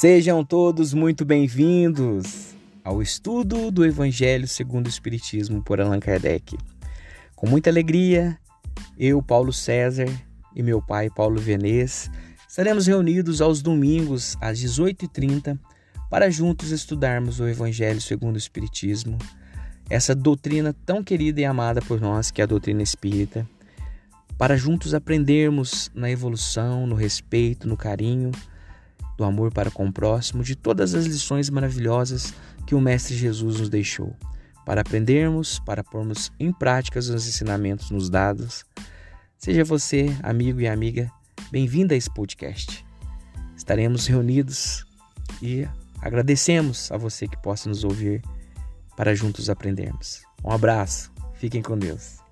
Sejam todos muito bem-vindos ao estudo do Evangelho segundo o Espiritismo por Allan Kardec. Com muita alegria, eu, Paulo César, e meu pai, Paulo Venez, estaremos reunidos aos domingos às 18h30 para juntos estudarmos o Evangelho segundo o Espiritismo, essa doutrina tão querida e amada por nós, que é a doutrina espírita, para juntos aprendermos na evolução, no respeito, no carinho do amor para com o próximo, de todas as lições maravilhosas que o Mestre Jesus nos deixou, para aprendermos, para pormos em prática os ensinamentos nos dados. Seja você, amigo e amiga, bem-vindo a esse podcast. Estaremos reunidos e agradecemos a você que possa nos ouvir para juntos aprendermos. Um abraço, fiquem com Deus.